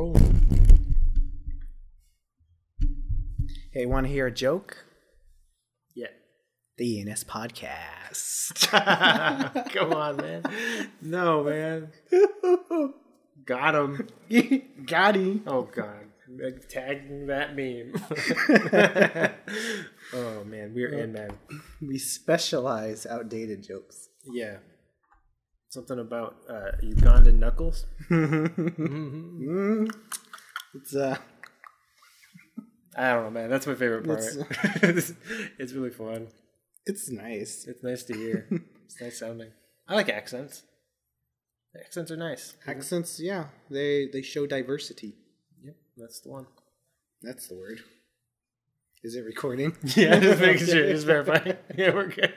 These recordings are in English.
rolling. Hey, want to hear a joke? Yeah. The ENS podcast. Come on, man. No, man. Got him. Got him. Oh God. Tagging that meme. oh man, we're in, man. We specialize outdated jokes. Yeah. Something about uh, Ugandan knuckles. Mm, it's uh, I don't know, man. That's my favorite part. It's- it's really fun. it's nice. It's nice to hear. It's nice sounding. I like accents. The accents are nice. Accents, yeah, they they show diversity. Yep, that's the one. That's the word. Is it recording? Yeah, just making sure, just verifying. Yeah, we're good.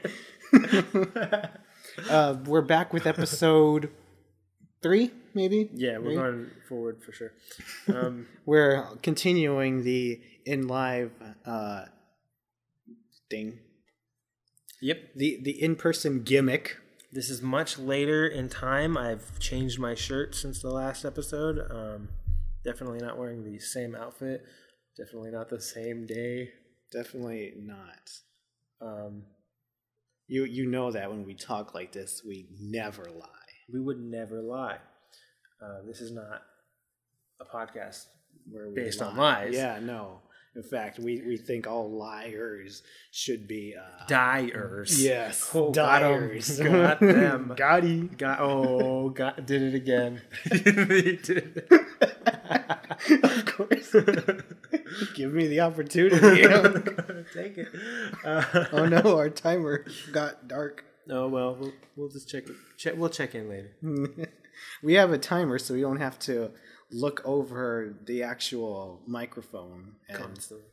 Uh, we're back with episode three, maybe. Yeah, we're Three? going forward for sure. Um, We're continuing the in live uh, thing, yep, the the in person gimmick. this is much later in time. I've changed my shirt since the last episode. Um, definitely not wearing the same outfit. Definitely not the same day. Definitely not. Um, You you know that when we talk like this, we never lie. we would never lie. Uh, this is not a podcast Where we Based on lies. Yeah, no. In fact, we, we think all liars should be uh, dyers. yes, Oh, got 'em. dyers. Got them. got him. Got oh, got did it again. He did. of course. Give me the opportunity. Take it. Uh, oh no, our timer got dark. oh well, we'll we'll just check. Check. We'll check in later. we have a timer, so we don't have to look over the actual microphone and Constantly.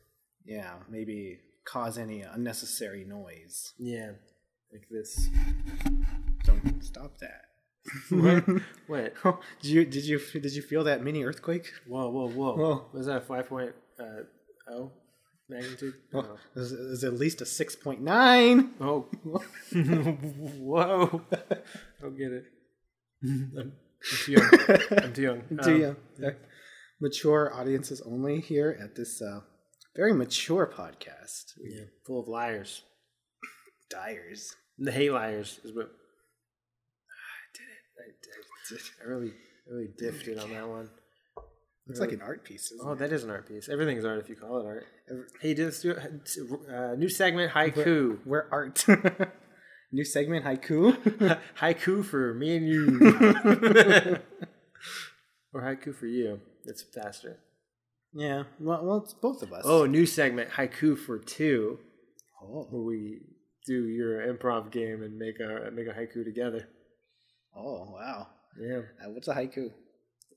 yeah, maybe cause any unnecessary noise. Yeah, like this. Don't stop that. What? what? did you did you did you feel that mini earthquake? Whoa, whoa, whoa! Whoa. Was that a five point uh, oh magnitude? Oh, it was, it was at least a six point nine. Oh, whoa! Don't get it. I'm, too young. I'm too young. Too Um, young. Uh, Mature audiences only here at this uh, very mature podcast. Yeah, full of liars. dyers. The hate liars is what. I. I. I really, I really diffed it on that one. It's like an art piece. Isn't Oh, it? that is an art piece. Everything is art if you call it art. Hey, just do uh, new segment haiku. We're art. New segment haiku. haiku for me and you, or haiku for you. It's faster. yeah. Well, well, it's both of us. Oh, new segment haiku for two, Oh. where we do your improv game and make a make a haiku together. Oh. Wow. Yeah, Uh, what's a haiku?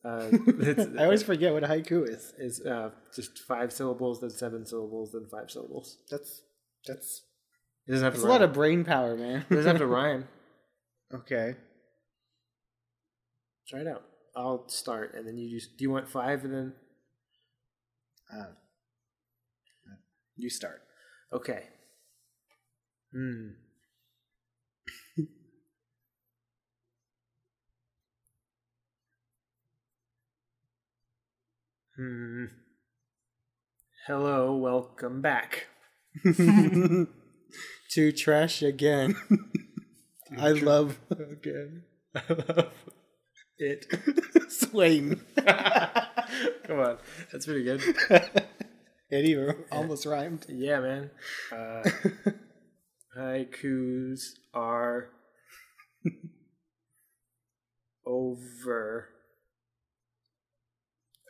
uh, it's, I always forget what a haiku is. is uh, just five syllables, then seven syllables, then five syllables. That's that's It doesn't have that's to a lot of brain power, man. It doesn't have to rhyme. okay. Try it out. I'll start, and then you just. Do you want five, and then Uh, you start. okay. Hmm. Hmm. Hello, welcome back. to trash again. I love Again. I love it. Swain. Come on. That's pretty good. Eddie almost rhymed. Yeah, man. Uh, haikus are over.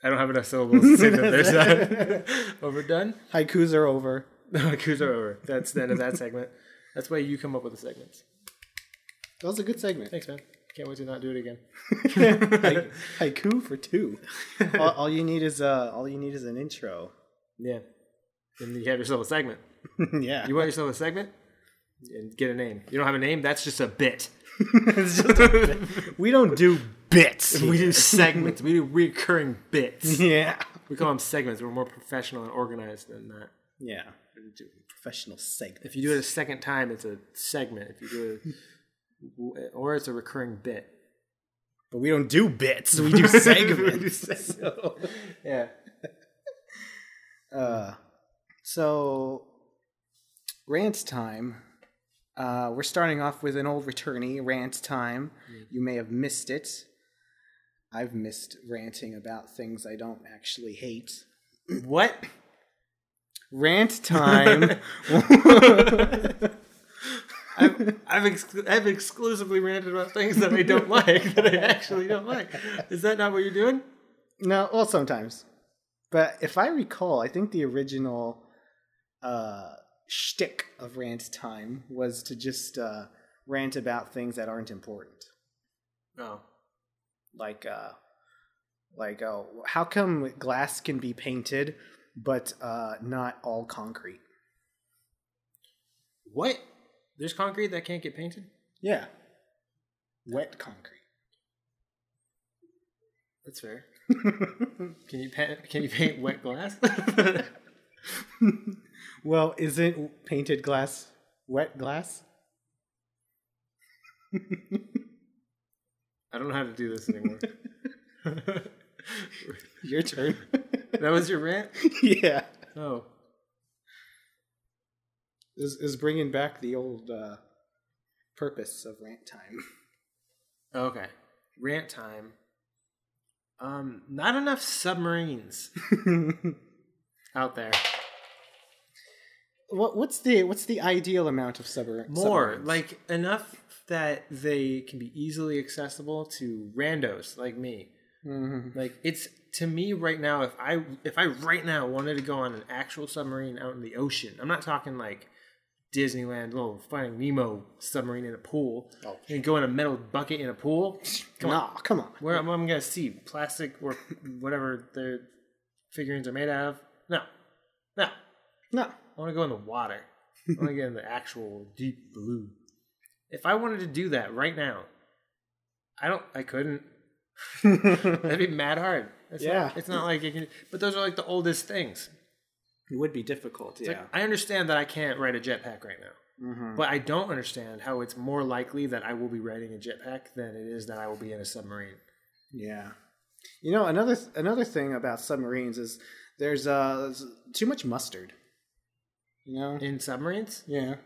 I don't have enough syllables to say that there's overdone. Haikus are over. Haikus are over. That's the end of that segment. That's why you come up with the segments. That was a good segment. Thanks, man. Can't wait to not do it again. Hai- Haiku for two. all, all you need is uh, all you need is an intro. Yeah. And you have yourself a segment. yeah. You want yourself a segment? And get a name. You don't have a name? That's just a bit. It's just a bit. we don't do bits. We do segments. We do recurring bits. yeah. We call them segments. We're more professional and organized than that. Yeah. We do Professional segments. If you do it a second time, it's a segment. If you do it, or it's a recurring bit. but we don't do bits. We do segments. so, Yeah. uh, so rant time. Uh, we're starting off with an old returnee, rant time. You may have missed it. I've missed ranting about things I don't actually hate. What? Rant time. I've I've, ex- I've exclusively ranted about things that I don't like that I actually don't like. Is that not what you're doing? no, well, sometimes. But if I recall, I think the original uh, shtick of rant time was to just uh, rant about things that aren't important. No. Like uh like uh how come glass can be painted but uh not all concrete What? There's concrete that can't get painted? yeah wet concrete That's fair. Can you paint, can you paint wet glass? well isn't painted glass wet glass I don't know how to do this anymore. your turn that was your rant? yeah Oh. is is bringing back the old uh purpose of rant time Okay. Rant time. Um, not enough submarines out there. what what's the what's the ideal amount of submarines More like enough that they can be easily accessible to randos like me. Mhm. Like it's to me right now. If I if I right now wanted to go on an actual submarine out in the ocean, I'm not talking like Disneyland little Finding Nemo submarine in a pool Oh. and go in a metal bucket in a pool. Come on, Nah, come on where am I gonna see plastic or whatever their figurines are made out of? No, no. no I want to go in the water. I want to get in the actual deep blue. If I wanted to do that right now, I don't. I couldn't. That'd be mad hard. It's Yeah. Not, it's not like you can. But those are like the oldest things. it would be difficult It's yeah like, I understand that I can't ride a jetpack right now, Mhm. but I don't understand how it's more likely that I will be riding a jetpack than it is that I will be in a submarine. Yeah. You know, another another thing about submarines is there's uh too much mustard. You know? In submarines? Yeah.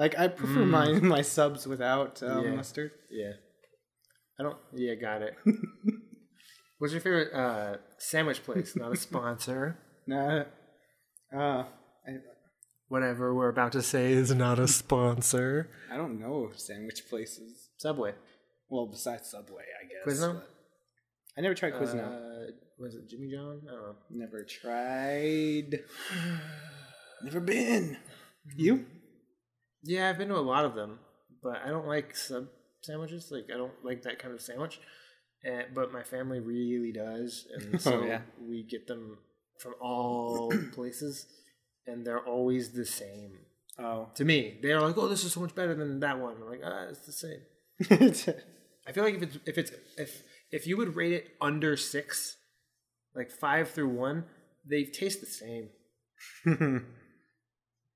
Like I prefer my my subs without um, Yeah. mustard. Yeah. I don't. Yeah, got it. What's your favorite uh, sandwich place? Not a sponsor. Nah. Uh I, Whatever we're about to say is not a sponsor. I don't know sandwich places. Subway. Well, besides Subway, I guess. Quizno? I never tried Quizno. Uh, was it Jimmy John? I don't know. never tried. never been. You? Yeah, I've been to a lot of them, but I don't like sub sandwiches. Like I don't like that kind of sandwich. And, but my family really does, and so Oh, yeah. we get them from all places, and they're always the same. Oh. To me, they're like, "Oh, this is so much better than that one." I'm like, "Ah, it's the same." I feel like if it's if it's if if you would rate it under six, like five through one, they taste the same.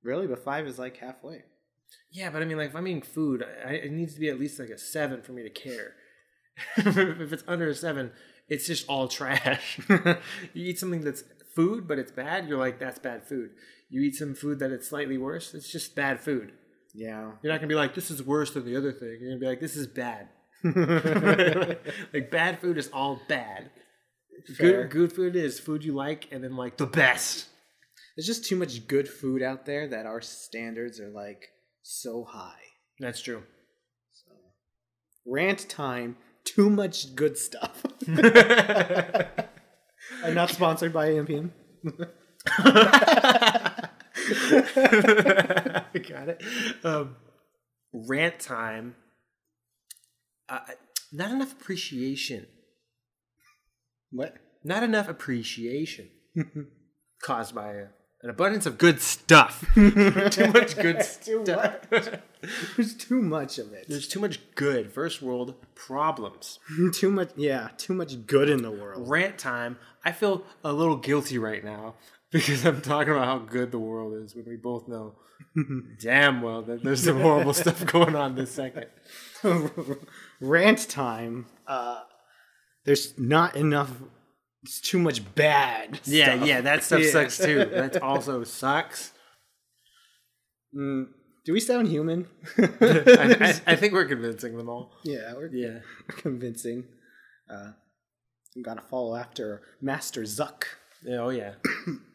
really? But five is like halfway. Yeah, but I mean, like if I'm eating food, I, it needs to be at least like a seven for me to care. if it's under a seven, it's just all trash. you eat something that's food, but it's bad, you're like, that's bad food. You eat some food that it's slightly worse, it's just bad food. Yeah. You're not gonna be like, this is worse than the other thing. You're gonna be like, this is bad. like bad food is all bad. Fair. Good good food is food you like, and then like the best. There's just too much good food out there that our standards are like so high. That's true. Rant time. Too much good stuff. I'm not sponsored by AMPM. I got it. Um, rant time. Uh, not enough appreciation. What? Not enough appreciation caused by a, an abundance of good stuff. too much good Too stuff. much. There's too much of it. There's too much good. First world problems. too much. Yeah, too much good in the world. Rant time. I feel a little guilty right now because I'm talking about how good the world is when we both know damn well that there's some horrible stuff going on this second. Rant time. Uh, there's not enough. It's too much bad. Yeah, stuff. yeah, that stuff Yeah. sucks too. That also sucks. Mm, do we sound human? I, I, I think we're convincing them all. yeah, we're Yeah. convincing. Uh, I'm gonna follow after Master Zuck. Yeah, oh yeah.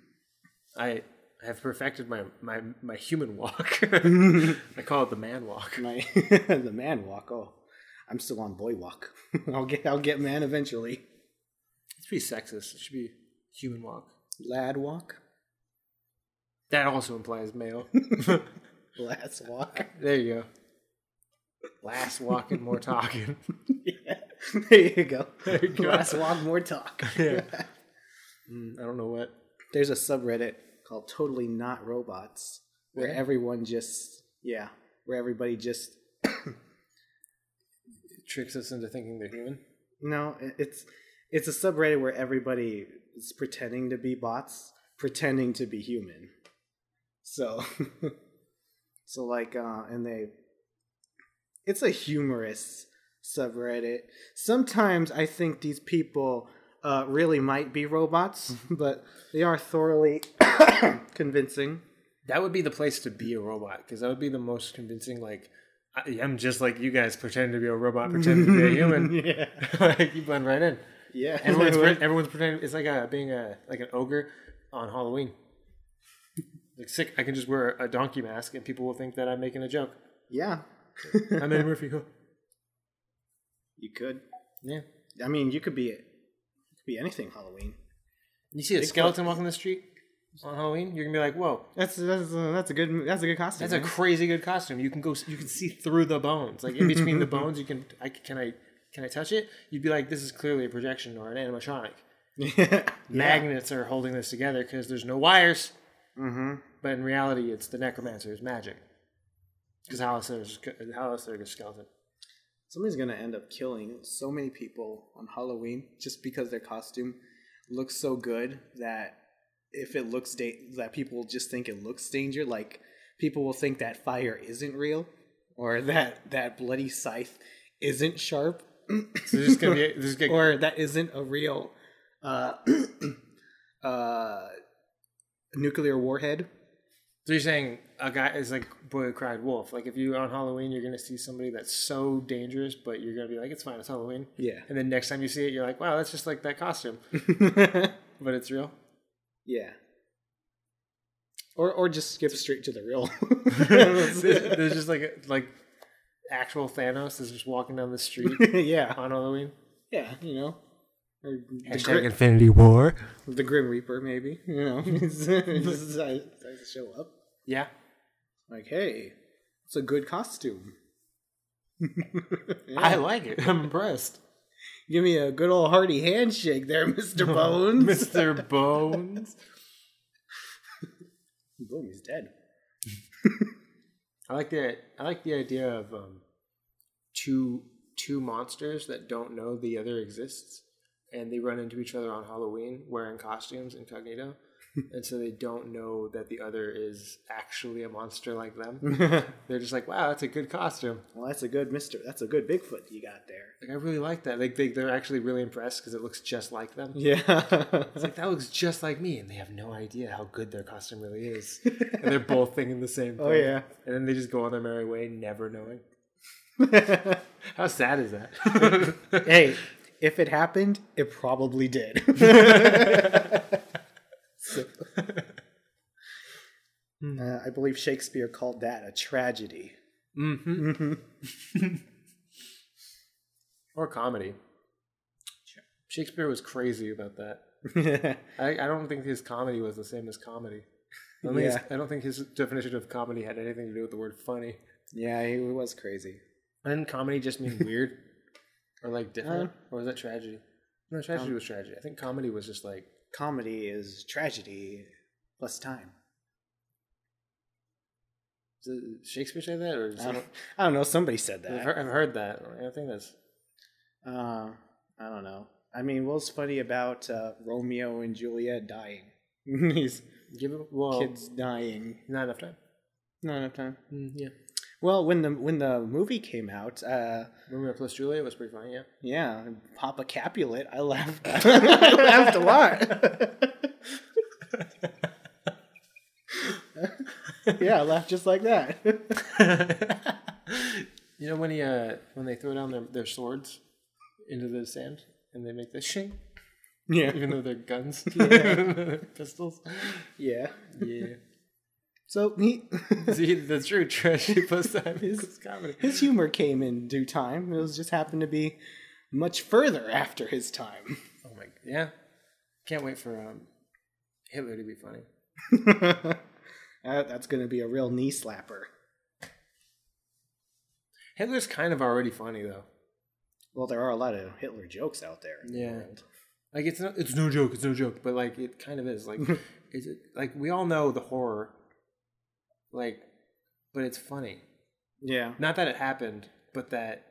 I have perfected my my my human walk. I call it the man walk. My the man walk. Oh, I'm still on boy walk. I'll get I'll get man eventually. It's pretty sexist. It should be human walk. Lad walk. That also implies male. Lads walk. there you go. Last walking, more talking. yeah. There you go. There you go. Last walk, more talk. Yeah. Mm, I don't know what. There's a subreddit called Totally Not Robots where Yeah. everyone just yeah, where everybody just tricks us into thinking they're human. no, it's it's a subreddit where everybody is pretending to be bots, pretending to be human. So so like uh and they it's a humorous subreddit. Sometimes I think these people uh, really might be robots, but they are thoroughly convincing. That would be the place to be a robot because that would be the most convincing. Like, I, I'm just like you guys pretend to be a robot, pretend to be a human. yeah, like you blend right in. Yeah. Everyone's everyone's pretending. It's like a being a like an ogre on Halloween. Like sick. I can just wear a donkey mask and people will think that I'm making a joke. yeah. I'm Eddie Murphy. Huh? You could. Yeah. I mean, you could be you could be anything Halloween. You see a skeleton walking the street on Halloween, you're gonna be like, "Whoa, That's that's uh, that's a good that's a good costume. that's a crazy good costume." You can go, you can see through the bones, like in between the bones. You can, I can I can I touch it? You'd be like, "This is clearly a projection or an animatronic." yeah. Magnets are holding this together because there's no wires. Mm-hmm. But in reality, it's the necromancer's magic. Because how else there's how else there's a skeleton? Somebody's gonna end up killing so many people on Halloween just because their costume looks so good that if it looks da- that people will just think it looks danger. Like people will think that fire isn't real, or that that bloody scythe isn't sharp, So there's gonna be there's gonna, or that isn't a real uh, uh, nuclear warhead. So you're saying a guy is like boy who cried wolf. Like if you on Halloween, you're gonna see somebody that's so dangerous, but you're gonna be like, it's fine, it's Halloween. Yeah. And then next time you see it, you're like, wow, that's just like that costume, but it's real. yeah. Or or just skip straight to the real. there's, there's just like like actual Thanos is just walking down the street yeah. on Halloween. Yeah, you know. Or the, Hashtag Grim, Infinity War. the Grim Reaper, maybe. You know, He's- he just decides decides to show up. Yeah. Like, hey, it's a good costume. I like it. I'm impressed. Give me a good old hearty handshake there, Mister Bones. Mr. Bones. Boom, he's dead. I like the I like the idea of um, two two monsters that don't know the other exists, and they run into each other on Halloween wearing costumes incognito, and so they don't know that the other is actually a monster like them. They're just like, "Wow, that's a good costume." Well, that's a good Mister. That's a good Bigfoot you got there. Like I really like that. Like they they're actually really impressed because it looks just like them. Yeah. It's like that looks just like me, and they have no idea how good their costume really is. and they're both thinking the same oh, thing. Oh, yeah. And then they just go on their merry way, never knowing. How sad is that? hey, if it happened, it probably did. Uh, I believe Shakespeare called that a tragedy. mm-hmm. or comedy. Shakespeare was crazy about that. I, I don't think his comedy was the same as comedy. I don't, think his, Yeah. I don't think his definition of comedy had anything to do with the word funny. yeah, he was crazy. And comedy just mean weird or like different, Uh, or was that tragedy? No, tragedy was tragedy. I think comedy was just like Comedy is tragedy plus time. Shakespeare say that, or I don't, I don't know. Somebody said I've, that. heard, I've heard that. I think that's Uh, I don't know. I mean, what's funny about uh, Romeo and Juliet dying? He's Give it well, kids dying. not enough time. Not enough time. Mm, yeah. Well, when the when the movie came out, uh, Romeo plus Juliet was pretty funny. Yeah. yeah, Papa Capulet, I laughed. I laughed a lot. yeah, I laughed just like that. you know when he uh when they throw down their, their swords into the sand and they make the shing, Yeah, even though they're guns, Yeah. pistols. yeah. Yeah. So he, See, that's true. Trashy plus time is comedy. his humor came in due time. It was just happened to be much further after his time. Oh my, yeah. Can't wait for um, Hitler to be funny. Uh, that's going to be a real knee slapper. Hitler's kind of already funny though. Well, there are a lot of Hitler jokes out there. the Yeah. world. Like it's no, it's no joke. It's no joke. But like it kind of is. Like is it like we all know the horror. Like, but it's funny. Yeah. Not that it happened, but that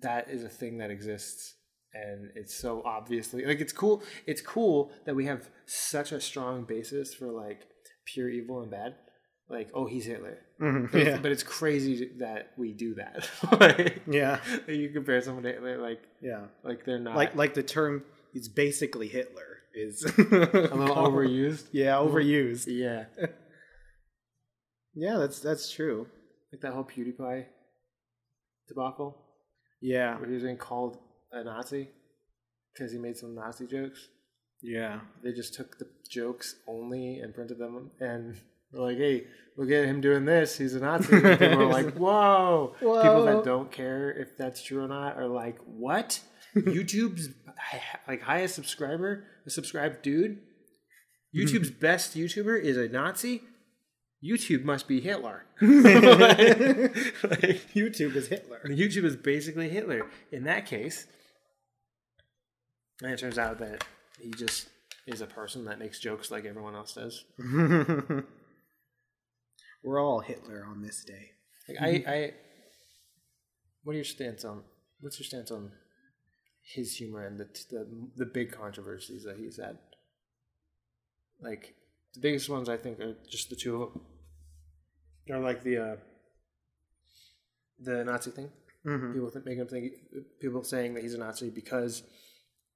that is a thing that exists, and it's so obviously like it's cool. It's cool that we have such a strong basis for like pure evil and bad. Like, oh, he's Hitler. Mhm, But, Yeah. it's, but it's crazy that we do that. like, Yeah. you compare someone to Hitler, like, Yeah. like they're not Like like the term is basically Hitler" is a little overused. Yeah, overused. Yeah, Yeah, that's that's true. like that whole PewDiePie debacle Yeah. where he was being called a Nazi because he made some Nazi jokes. Yeah. They just took the jokes only and printed them, and were like, "Hey, look at him doing this. He's a Nazi." And people were like, "Whoa!" People that don't care if that's true or not are like, "What?" YouTube's like highest subscriber, a subscribed dude. YouTube's best YouTuber is a Nazi. YouTube must be Hitler. Like, YouTube is Hitler. YouTube is basically Hitler in that case. And it turns out that he just is a person that makes jokes like everyone else does. We're all Hitler on this day. Like I, I, what are your stance on? What's your stance on his humor and the the the big controversies that he's had? Like the biggest ones, I think, are just the two of them. They're like the uh, the Nazi thing. Mhm. People th- make him think. People saying that he's a Nazi because,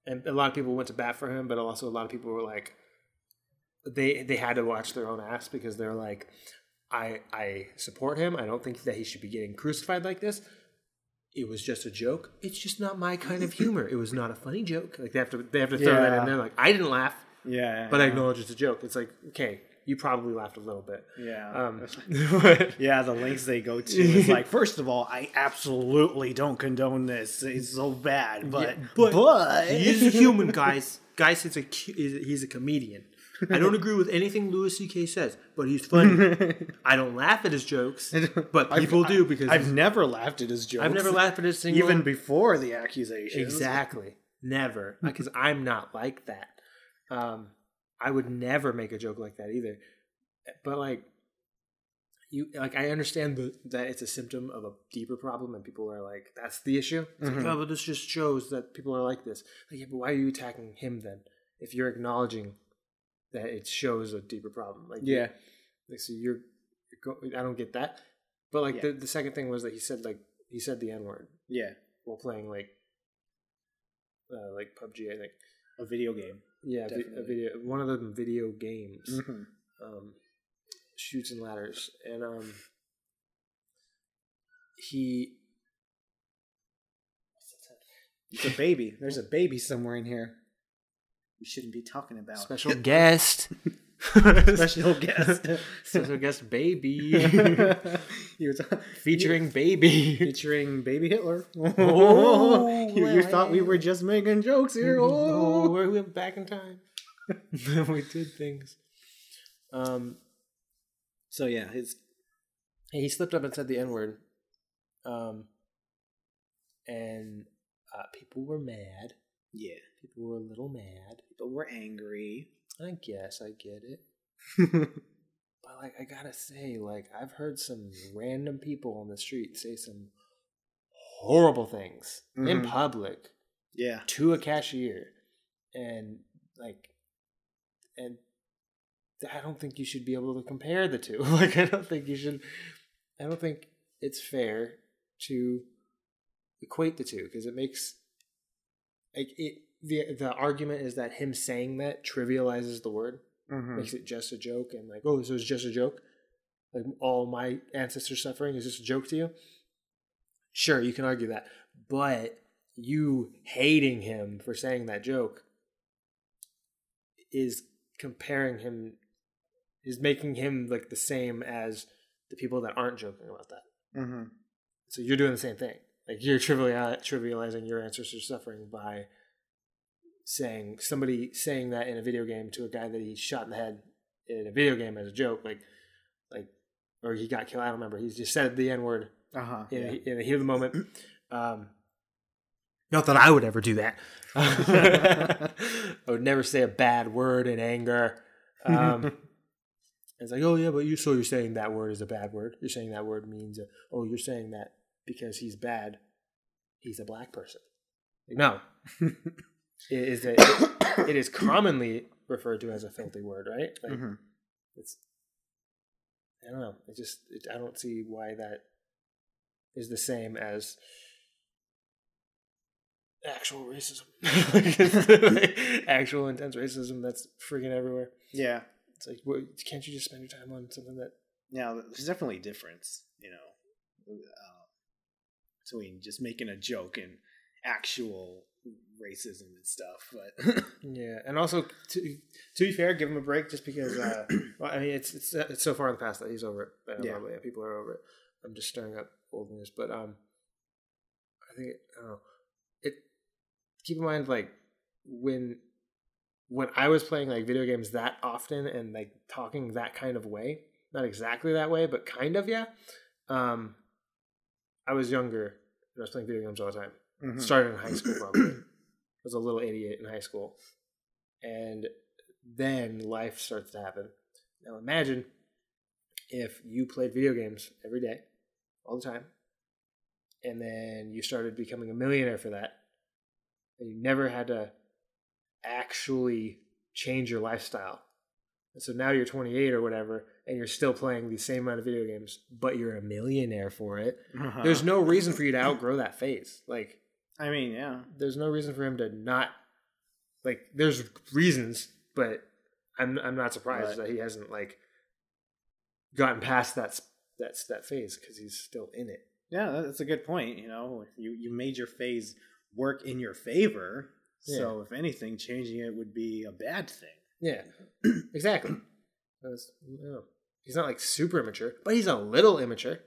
and a lot of people went to bat for him, but also a lot of people were like, they they had to watch their own ass because they're like, I I support him. I don't think that he should be getting crucified like this. It was just a joke. It's just not my kind of humor. It was not a funny joke. Like they have to they have to throw that Yeah. in there. Like I didn't laugh, Yeah. but I acknowledge it's a joke. It's like okay, you probably laughed a little bit. Yeah. Um, yeah, the links they go to is like, first of all, I absolutely don't condone this. It's so bad, but Yeah, but but he's a human, guys. Guys, he's a he's a comedian. I don't agree with anything Louis C.K. says, but he's funny. I don't laugh at his jokes, but people do because I've never laughed at his jokes. I've never laughed at his single even before the accusations. exactly never because I'm not like that. Um, I would never make a joke like that either. But like you, like I understand the, that it's a symptom of a deeper problem, and people are like, "That's the issue." It's like, Mhm. oh, but this just shows that people are like this. Like, yeah, but why are you attacking him then? If you're acknowledging that it shows a deeper problem, like Yeah. like so you're, you're go, I don't get that. But like Yeah. the the second thing was that he said like he said the n word Yeah, while playing like uh, like PUBG, I think. a video game. Yeah, a video. One of them video games, Mhm. um, shoots and ladders, and um, he. It's a baby. There's a baby somewhere in here. We shouldn't be talking about Special guest, special guest. special guest, baby, were ta- featuring baby. featuring baby Hitler. Oh, you, you thought we were just making jokes here. Oh, Oh. we went back in time. we did things. Um, So yeah, his he slipped up and said the N word. Um, and uh, people were mad. yeah, People were a little mad. people were angry. I guess I get it. But like, I gotta say, like, I've heard some random people on the street say some horrible things in Mhm. public yeah, to a cashier, and like, and I don't think you should be able to compare the two. Like I don't think you should. I don't think it's fair to equate the two because it makes like it. The the argument is that him saying that trivializes the word, Mhm. makes it just a joke, and like, oh, so it's just a joke. Like all my ancestors suffering is just a joke to you. Sure, you can argue that, but you hating him for saying that joke is comparing him is making him like the same as the people that aren't joking about that. Mhm. So you're doing the same thing. Like you're trivial, trivializing your ancestors' suffering by saying somebody saying that in a video game to a guy that he shot in the head in a video game as a joke, like like or he got killed. I don't remember. He just said the n word Uh huh. in, Yeah. in the heat of the moment. Um, not that I would ever do that. I would never say a bad word in anger. Um, it's like, oh yeah, but you so you're saying that word is a bad word. You're saying that word means, uh, oh, you're saying that because he's bad, he's a black person. Like, no, is a, it is commonly referred to as a filthy word, right? Like, Mhm. it's I don't know. It just it, I don't see why that is the same as actual racism. actual intense racism that's freaking everywhere. Yeah. It's like, can't you just spend your time on something that? Now, there's definitely a difference, you know, uh, between just making a joke and actual racism and stuff. But Yeah, and also to to be fair, give him a break just because. Uh, well, I mean, it's it's it's so far in the past that he's over it. But Yeah. probably, yeah, people are over it. I'm just stirring up old news, but um, I think I don't know. It keep in mind like when when I was playing like video games that often and like talking that kind of way, not exactly that way, but kind of yeah. Um, I was younger. and I was playing video games all the time Mhm. started in high school probably. I was a little idiot in high school. And then life starts to happen. Now imagine if you played video games every day, all the time, and then you started becoming a millionaire for that, and you never had to actually change your lifestyle. And so now you're 28 or whatever, and you're still playing the same amount of video games, but you're a millionaire for it. Uh-huh. There's no reason for you to outgrow that phase. Like, I mean, yeah. there's no reason for him to not like there's reasons but i'm i'm not surprised Right. that he hasn't like gotten past that that that phase cuz he's still in it Yeah, that's a good point. You know, you you made your phase work in your favor. So if anything, changing it would be a bad thing. yeah exactly no. he's not like super immature but he's a little immature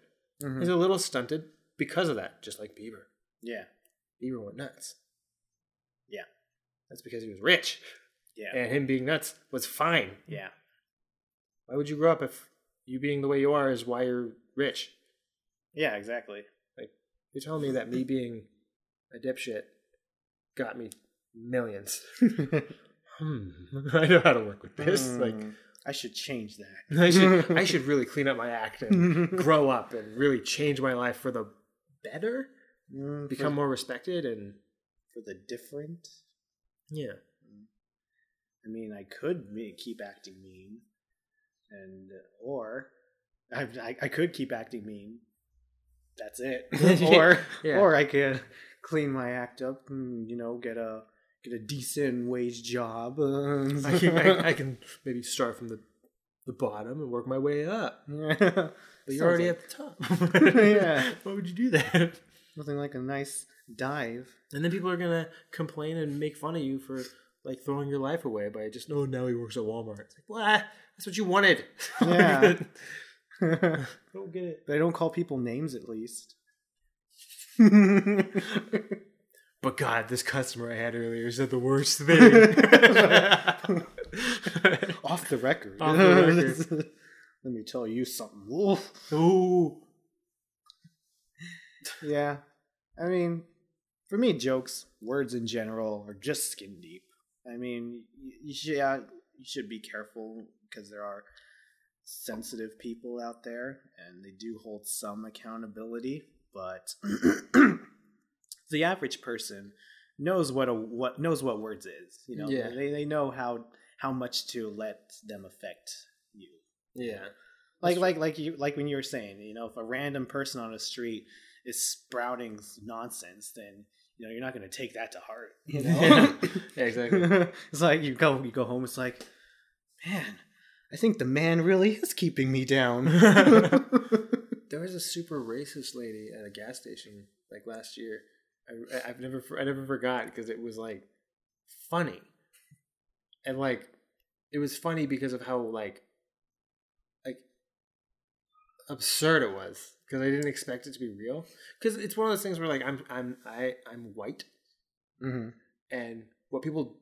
Mm-hmm. he's a little stunted because of that just like bieber Yeah, bieber went nuts Yeah. that's because he was rich yeah, and him being nuts was fine yeah. why would you grow up if you being the way you are is why you're rich Yeah, exactly. Like you're telling me that me being a dipshit got me millions. hmm. I know how to work with this. Like Mm, I should change that. I should I should really clean up my act and grow up and really change my life for the better, Mm, become for, more respected and for the different. yeah. I mean, I could keep acting mean, and or I, I, I could keep acting mean. That's it. or Yeah. or I could clean my act up and you know get a get a decent wage job. I can, I, I can maybe start from the the bottom and work my way up. but But you're already at the top. Yeah. Why would you do that? Nothing like a nice dive. And then people are gonna complain and make fun of you for like throwing your life away by just oh now he works at Walmart. It's like what? That's what you wanted. Yeah. I don't get it. they don't call people names at least. But God, this customer I had earlier said the worst thing. Off the record. Off the record. Let me tell you something, Wolf. Ooh. Yeah. I mean, for me, jokes, words in general, are just skin deep. I mean, you, you should, yeah, you should be careful because there are sensitive people out there and they do hold some accountability, but the average person knows what a what knows what words is. You know, Yeah. they they know how how much to let them affect you. Yeah. Like like like you like when you were saying, you know, if a random person on a street is sprouting nonsense, then you know you're not going to take that to heart. You know, Yeah, exactly. it's like you go you go home. It's like, man, I think the man really is keeping me down. There was a super racist lady at a gas station like last year. I, I've never I never forgot because it was like funny, and like it was funny because of how like like absurd it was because I didn't expect it to be real. Because it's one of those things where like I'm I'm I I'm white, hmm and what people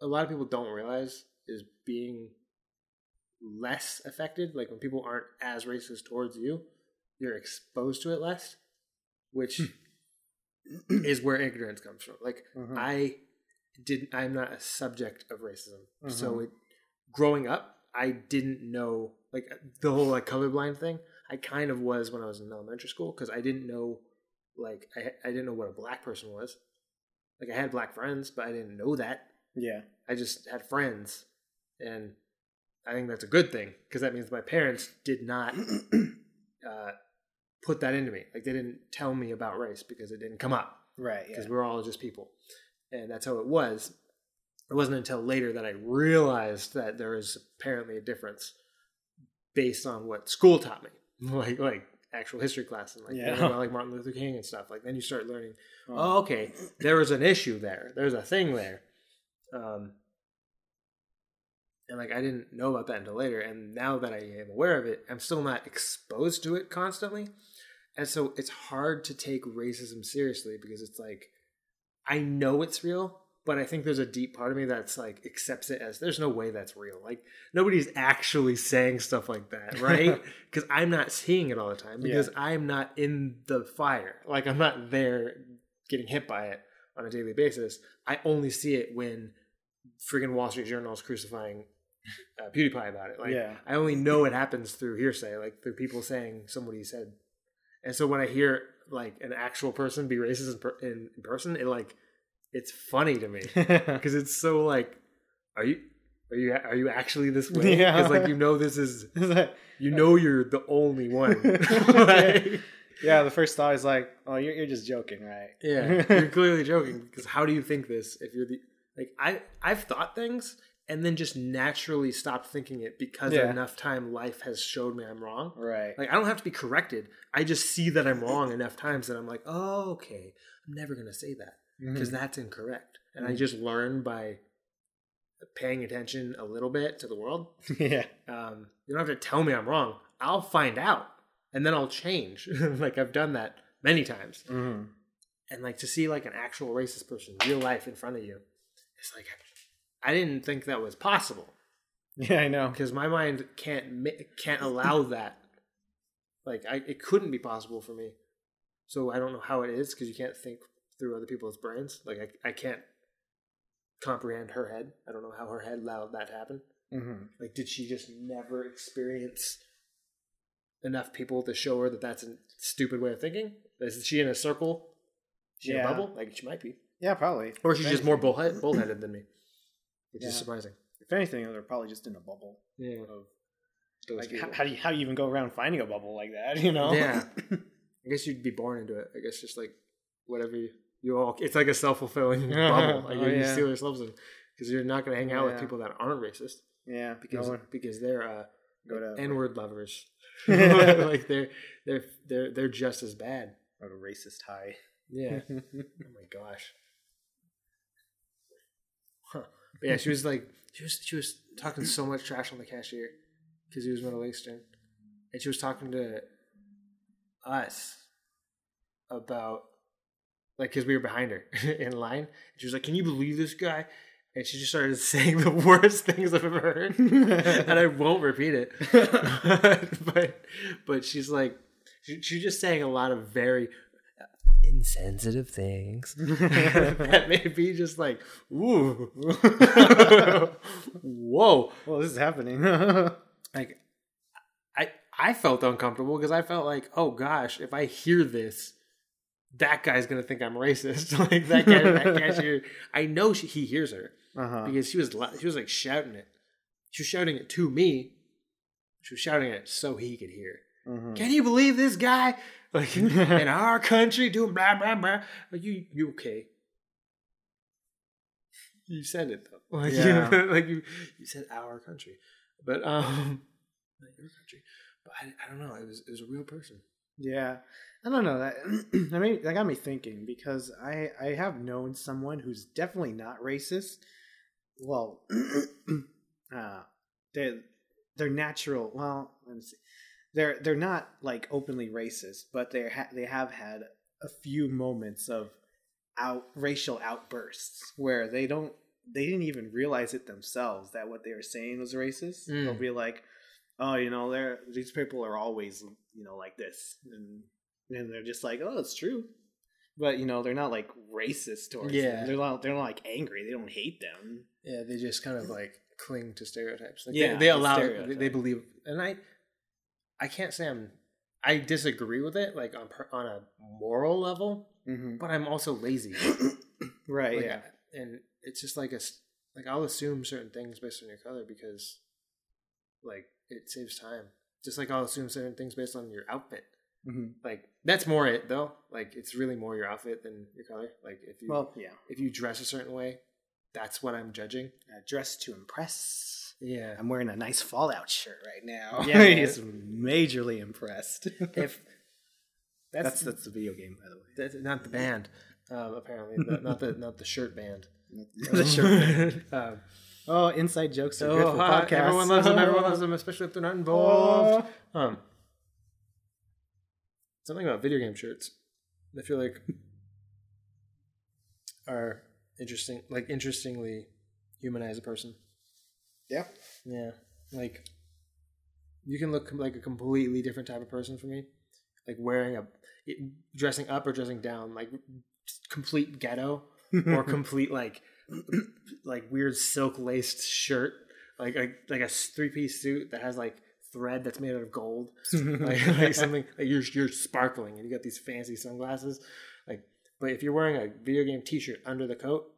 a lot of people don't realize is being less affected like when people aren't as racist towards you you're exposed to it less which is where ignorance comes from like Mhm. i didn't, i'm not a subject of racism so Mhm. it growing up i didn't know like the whole like colorblind thing i kind of was when i was in elementary school because i didn't know like I, I didn't know what a black person was like i had black friends but i didn't know that Yeah. I just had friends, and I think that's a good thing because that means my parents did not uh, put that into me. Like they didn't tell me about race because it didn't come up Right. because Yeah. we're all just people, and that's how it was. It wasn't until later that I realized that there is apparently a difference based on what school taught me, like like actual history class and like Yeah. about like Martin Luther King and stuff. Like then you start learning Um, oh, okay, there was an issue there. There's a thing there. Um, and like I didn't know about that until later. And now that I am aware of it, I'm still not exposed to it constantly. And so it's hard to take racism seriously because it's like I know it's real, but I think there's a deep part of me that's like accepts it as there's no way that's real. Like nobody's actually saying stuff like that, right? Because I'm not seeing it all the time because I'm not in the fire. Like I'm not there getting hit by it on a daily basis. I only see it when friggin' Wall Street Journal is crucifying uh, PewDiePie about it. Like Yeah. I only know it happens through hearsay, like through people saying somebody said. And so when I hear like an actual person be racist in, per- in, in person, it like it's funny to me because it's so like, are you are you are you actually this way? Yeah. Because like you know this is you know you're the only one. Like, yeah. The first thought is like, oh, you're you're just joking, right? yeah, you're clearly joking because how do you think this if you're the like I I've thought things and then just naturally stopped thinking it because Yeah. enough time life has showed me I'm wrong. right. Like I don't have to be corrected. I just see that I'm wrong enough times that I'm like, oh okay, I'm never gonna say that because Mhm. that's incorrect. And I Mhm. just learn by paying attention a little bit to the world. yeah. Um, you don't have to tell me I'm wrong. I'll find out, and then I'll change. like I've done that many times. hmm And like to see like an actual racist person, real life in front of you, it's like I didn't think that was possible Yeah, I know. because my mind can't can't allow that. Like I, it couldn't be possible for me. So I don't know how it is because you can't think through other people's brains. Like I, I can't comprehend her head. I don't know how her head allowed that to happen. hmm Like, did she just never experience enough people to show her that that's a stupid way of thinking? Is she in a circle? Is she in Yeah. a bubble? Like, she might be. Yeah, probably. Or she's just more bullhead, bullheaded than me, which is surprising. If anything, they're probably just in a bubble. Yeah. Of, like, people. how do you how do you even go around finding a bubble like that? You know? Yeah. I guess you'd be born into it. I guess just like whatever you, you all, it's like a self fulfilling bubble. Like Oh, you yeah. yourselves in because you're not going to hang out Yeah. with people that aren't racist yeah. because no because they're uh, go to N word lovers. like they're they're they're they're just as bad. to racist high. Yeah. Oh my gosh. Huh. Yeah, she was like, she was she was talking so much trash on the cashier because he was Middle Eastern, and she was talking to us about like because we were behind her in line. She was like, "Can you believe this guy?" And she just started saying the worst things I've ever heard, and I won't repeat it. but but she's like, she, she's just saying a lot of very uh, insensitive things that may be just like, ooh, whoa. well, this is happening. Like, I I felt uncomfortable because I felt like, oh gosh, if I hear this, that guy's gonna think I'm racist. like that guy, that cashier. I know she, he hears her Uh-huh. because she was she was like shouting it. She was shouting it to me. She was shouting it so he could hear. Mhm. Can you believe this guy? Like in our country doing blah blah blah. Like you you okay? You said it though. Like, Yeah. you, like you you said our country. But um not your country. But I, I don't know. It was it was a real person. Yeah, I don't know that. I mean, that got me thinking because I I have known someone who's definitely not racist. Well, uh, they they're natural. Well, let me see. They're they're not like openly racist, but they ha- they have had a few moments of out racial outbursts where they don't they didn't even realize it themselves that what they were saying was racist. Mm. They'll be like, "Oh, you know, they're these people are always you know like this," and and they're just like, "Oh, it's true," but you know, they're not like racist towards Yeah. them. They're not they're not like angry. They don't hate them. Yeah, they just kind of like cling to stereotypes. Like Yeah, they, they the allow they, they believe, and I, I can't say I'm, I disagree with it like on on a moral level, Mm-hmm. but I'm also lazy. Right. Like, yeah. and it's just like a s- like I'll assume certain things based on your color because, like, it saves time. Just like I'll assume certain things based on your outfit. hmm Like that's more it though. Like it's really more your outfit than your color. Like if you Well, yeah. if you dress a certain way, that's what I'm judging. Uh, dressed to impress. Yeah. I'm wearing a nice Fallout shirt right now. Yeah, he's majorly impressed. If that's that's the video game, by the way. That's not the band, um, apparently. Not the not the shirt band. the shirt. um, Oh, inside jokes are good oh, for hi, podcasts. everyone loves them. Everyone loves them, especially if they're not involved. Oh. Um, something about video game shirts. I feel like are interesting. Like interestingly, humanize a person. Yeah. Yeah, like you can look like a completely different type of person for me. Like wearing a dressing up or dressing down, like complete ghetto or complete like like weird silk laced shirt, like like like a three piece suit that has like thread that's made out of gold, like, like something like you're you're sparkling and you got these fancy sunglasses, like. But if you're wearing a video game T-shirt under the coat,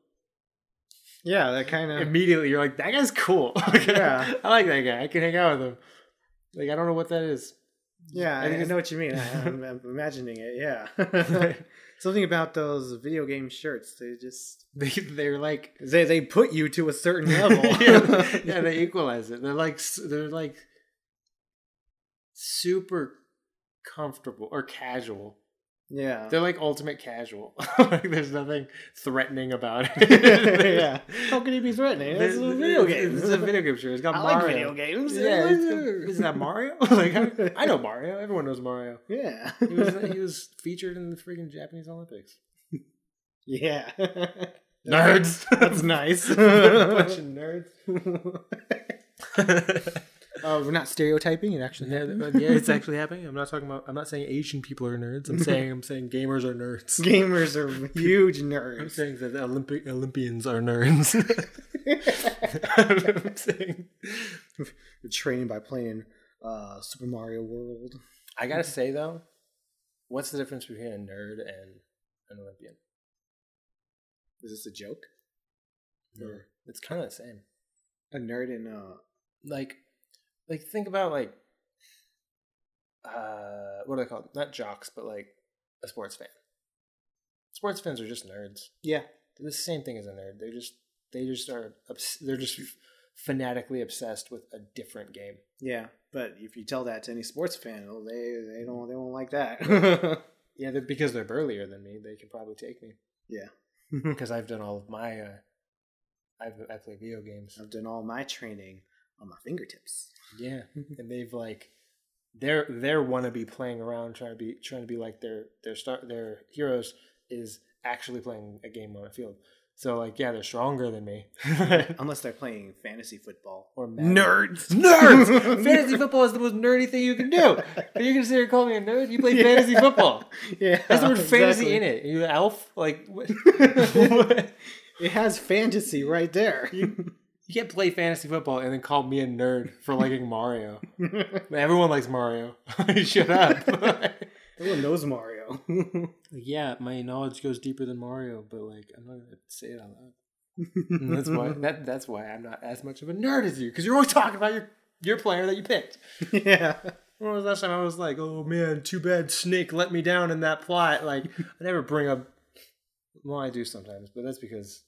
yeah, that kind of. immediately you're like, that guy's cool. Yeah. I like that guy. I can hang out with him. Like I don't know what that is. Yeah, I I, think I know what you mean. I, I'm, I'm imagining it. Yeah, something about those video game shirts. They just They they're like they they put you to a certain level. yeah, yeah, they equalize it. They're like they're like super comfortable or casual. Yeah. They're like ultimate casual. like there's nothing threatening about it. yeah. How can he be threatening? It's a video game. It's a video game shirt. It's got I Mario. like video games. Yeah, is that Mario? like I, I know Mario. Everyone knows Mario. Yeah. He was he was featured in the freaking Japanese Olympics. yeah. Nerds. That's nice. Bunch of nerds. Oh, we're not stereotyping. It actually Yeah, happened. yeah, it's actually happening. I'm not talking about. I'm not saying Asian people are nerds. I'm saying I'm saying gamers are nerds. Gamers are huge nerds. I'm saying that the Olympic Olympians are nerds. I'm saying. You're training by playing uh, Super Mario World. I gotta say though, what's the difference between a nerd and an Olympian? Is this a joke? Or it's kind of the same. A nerd and uh, Like, like think about like, uh, what are they called? Not jocks, but like a sports fan. Sports fans are just nerds. yeah, They're the same thing as a nerd. They're just they just are obs- they're just fanatically obsessed with a different game. yeah. But if you tell that to any sports fan, well, they they don't they won't like that. Yeah, they're, because they're burlier than me, they can probably take me yeah, because I've done all of my. Uh, I've I play video games. I've done all my training on my fingertips. Yeah, and they've like they're their their wannabe playing around trying to be trying to be like their their star their heroes is actually playing a game on a field. So like yeah, they're stronger than me. Unless they're playing fantasy football. or Madden. Nerds, Nerds! fantasy football is the most nerdy thing you can do. Are you consider calling me a nerd? You play fantasy football. Yeah, That's the word fantasy in it. Are you an elf? Like, what? what? It has fantasy right there. You, you can't play fantasy football and then call me a nerd for liking Mario. Everyone likes Mario. Shut up. Everyone knows Mario. yeah, my knowledge goes deeper than Mario, but like I'm not gonna say it out loud. And that's why that that's why I'm not as much of a nerd as you because you're always talking about your your player that you picked. yeah. When was the last time I was like, oh man, too bad Snake let me down in that plot? Like I never bring up. Well, I do sometimes, but that's because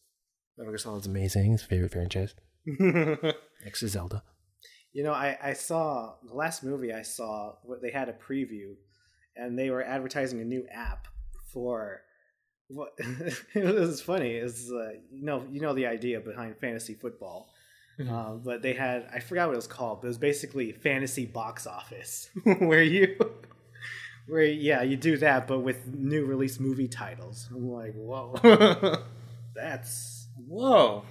Metal Gear Solid's amazing. His favorite franchise next to Zelda. You know, I, I saw the last movie I saw. What they had a preview, and they were advertising a new app for. What it was funny is uh, you know you know the idea behind fantasy football, uh, but they had I forgot what it was called, but it was basically fantasy box office where you where yeah you do that but with new release movie titles. I'm like whoa, that's Whoa.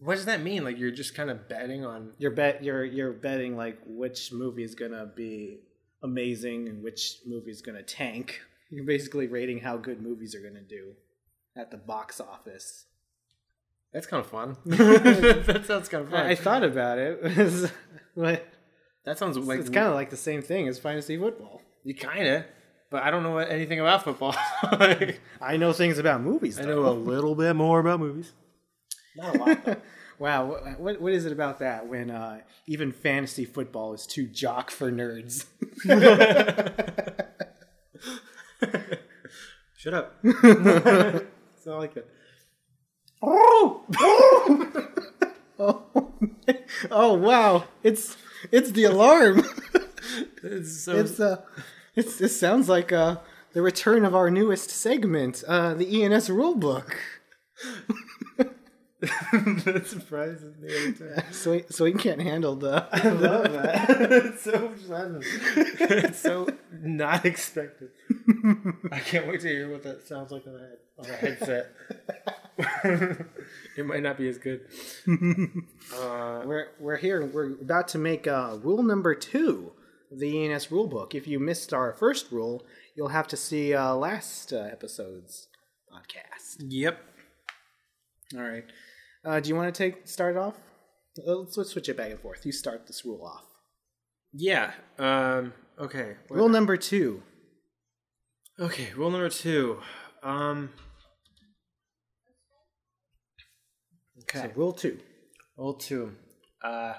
What does that mean? Like you're just kind of betting on you're bet you're you're betting like which movie is gonna be amazing and which movie is gonna tank. You're basically rating how good movies are gonna do at the box office. That's kind of fun. that sounds kind of fun. I, I thought about it, but that sounds like it's kind of like the same thing as fantasy football. you kind of, but I don't know anything about football. I know things about movies. I know a little bit more about movies. Not a lot. Though. wow, what, what is it about that when uh, even fantasy football is too jock for nerds? Shut up. it's not like that. Oh! oh! oh wow! It's it's the alarm. It's so It's uh, it's it sounds like uh the return of our newest segment, uh, the ENS rulebook. that surprises me every time. So he, can't handle the. I love that. it's so sudden. it's so not expected. I can't wait to hear what that sounds like on a, on a headset. it might not be as good. Uh, We're we're here. We're about to make uh, rule number two of the ENS rulebook. If you missed our first rule, you'll have to see uh, last uh, episode's podcast. yep. All right. Uh, do you want to take start off? Uh, Let's, let's switch it back and forth. You start this rule off. Yeah. Um, okay. Rule number two. Okay. Rule number two. Um, okay. So rule two. Rule two. Uh,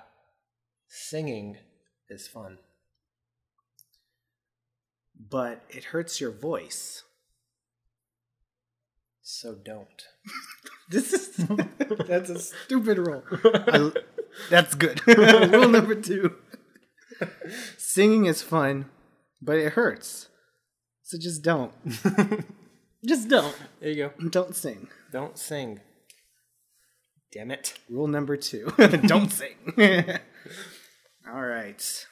singing is fun. But it hurts your voice. So don't. This is that's a stupid rule. I- that's good. rule number two. Singing is fun, but it hurts. So just don't. just don't. There you go. Don't sing. Don't sing. Damn it. Rule number two. don't sing. All right.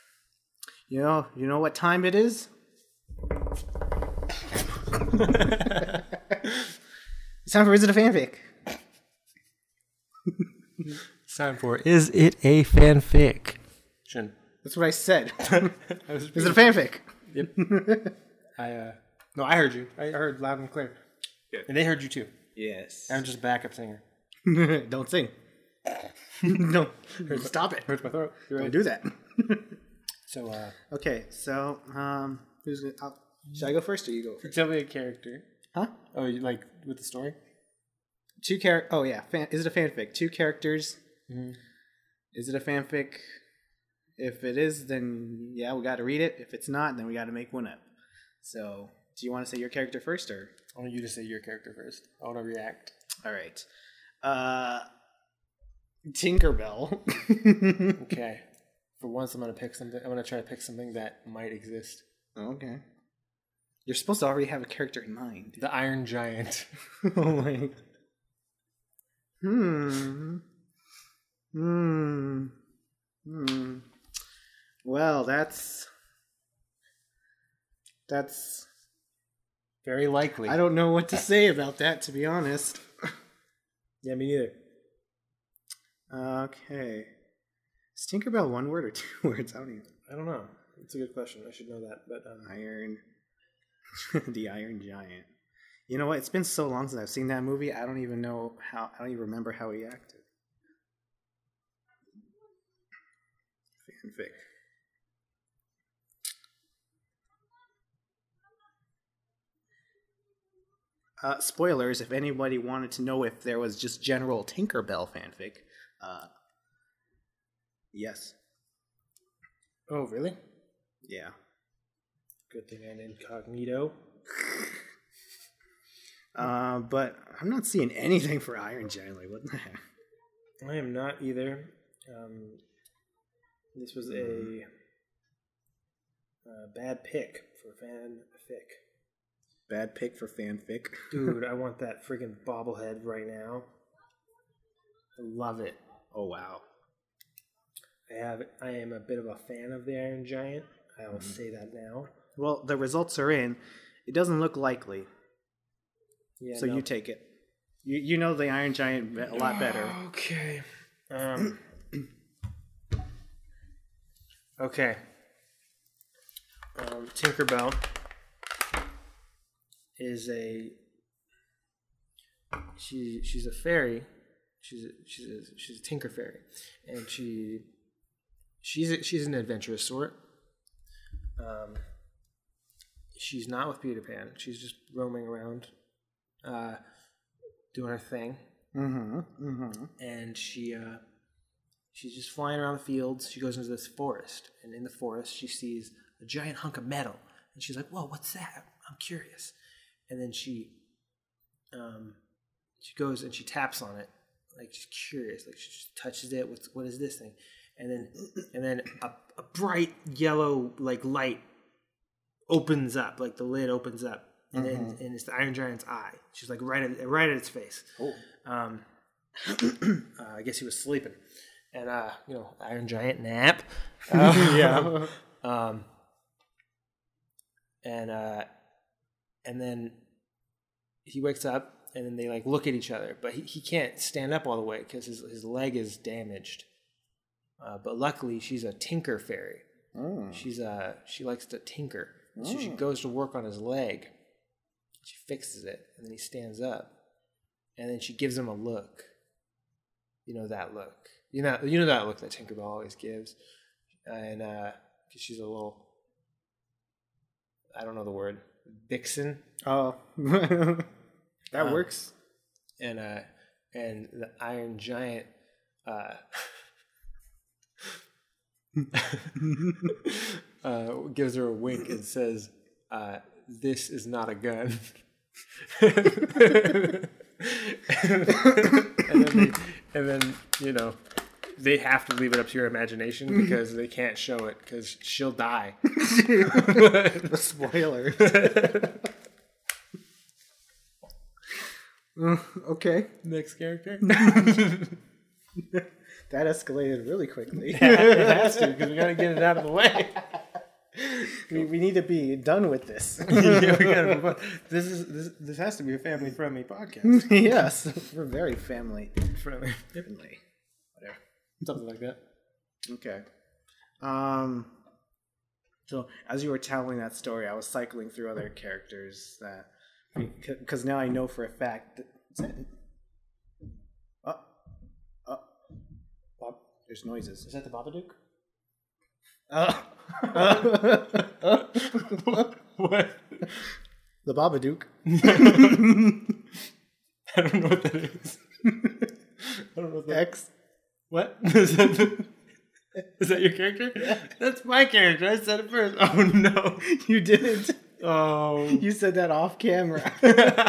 You know, you know what time it is? It's time for Is It a Fanfic? It's time for Is It a Fanfic? Shouldn't. That's what I said. I was Is it a fanfic? Yep. I, uh, no, I heard you. I heard loud and clear. And they heard you too. Yes. I'm just a backup singer. Don't sing. no. Stop it. Hurts my throat. You're Don't right. do that. So, uh, okay, so um, who's it? I'll, should I go first or you go first? tell me a character. Huh? Oh, you like with the story? Two char. Oh yeah. Fan- is it a fanfic? Two characters. Mhm. Is it a fanfic? If it is, then yeah, we got to read it. If it's not, then we got to make one up. So, do you want to say your character first, or I want you to say your character first. I want to react. all right? Uh, Tinkerbell. Okay. For once, I'm gonna pick something. I'm gonna try to pick something that might exist. okay. You're supposed to already have a character in mind. The Iron Giant. oh my. Hmm. Hmm. Hmm. Well, that's. That's. Very likely. I don't know what to say about that, to be honest. Yeah, me neither. Okay. Is Tinkerbell one word or two words? I don't even. I don't know. It's a good question. I should know that, but um, Iron. the Iron Giant. You know what? It's been so long since I've seen that movie. I don't even know how. I don't even remember how he acted. Fanfic. Uh, spoilers. If anybody wanted to know if there was just general Tinkerbell fanfic, uh, yes. Oh, really? Yeah. Good thing I'm incognito. Uh, but I'm not seeing anything for Iron Giant. Like, what the heck? I am not either. Um, this was a uh, bad pick for fanfic. Bad pick for fanfic. Dude, I want that freaking bobblehead right now. I love it. Oh, wow. I have. I am a bit of a fan of the Iron Giant. I will say that now. Well, the results are in. It doesn't look likely, Yeah. so no. you take it. You, you know the Iron Giant a lot better. Okay. Um. okay. Um, Tinkerbell is a she she's a fairy. She's a, she's a, she's a tinker fairy, and she she's a, she's an adventurous sort. Um, she's not with Peter Pan. She's just roaming around, uh, doing her thing Mm-hmm. Mm-hmm. and she uh, she's just flying around the fields. She goes into this forest, and in the forest, she sees a giant hunk of metal, and she's like, "Whoa, what's that? I'm curious." And then she um, she goes and she taps on it, like she's curious, like she just touches it. What's what is this thing? And then and then a, a bright yellow like light opens up, like the lid opens up. And, then, and it's the Iron Giant's eye. She's like right at right at its face. Oh. Um, uh, I guess he was sleeping, and uh, you know, Iron Giant nap. Uh, Yeah. Um, and uh, and then he wakes up, and then they like look at each other, but he, he can't stand up all the way because his his leg is damaged. Uh, but luckily, she's a tinker fairy. Mm. She's uh she likes to tinker, so she goes to work on his leg. She fixes it, and then he stands up, and then she gives him a look. You know that look. You know you know that look that Tinkerbell always gives, and uh, because she's a little. I don't know the word. Vixen, Oh. that Um, works. and uh, and the Iron Giant. Uh, uh, gives her a wink and says, uh, "This is not a gun." and, then they, and then you know they have to leave it up to your imagination because they can't show it because she'll die. Spoilers. Uh, okay. Next character. That escalated really quickly. it has to because we got to get it out of the way. we, we need to be done with this. yeah, we gotta move on. This is this, this has to be a family friendly podcast. yes. We're very family friendly, friendly. Whatever. something like that. Okay. Um. So as you were telling that story, I was cycling through other characters that because now I know for a fact that oh oh Bob, there's noises. Is that the Babadook? Oh. what? the Babadook. I don't know what that is. I don't know what that. X. What is that? The, is that your character? That's my character. I said it first. Oh no! You didn't. Oh, You said that off camera. dang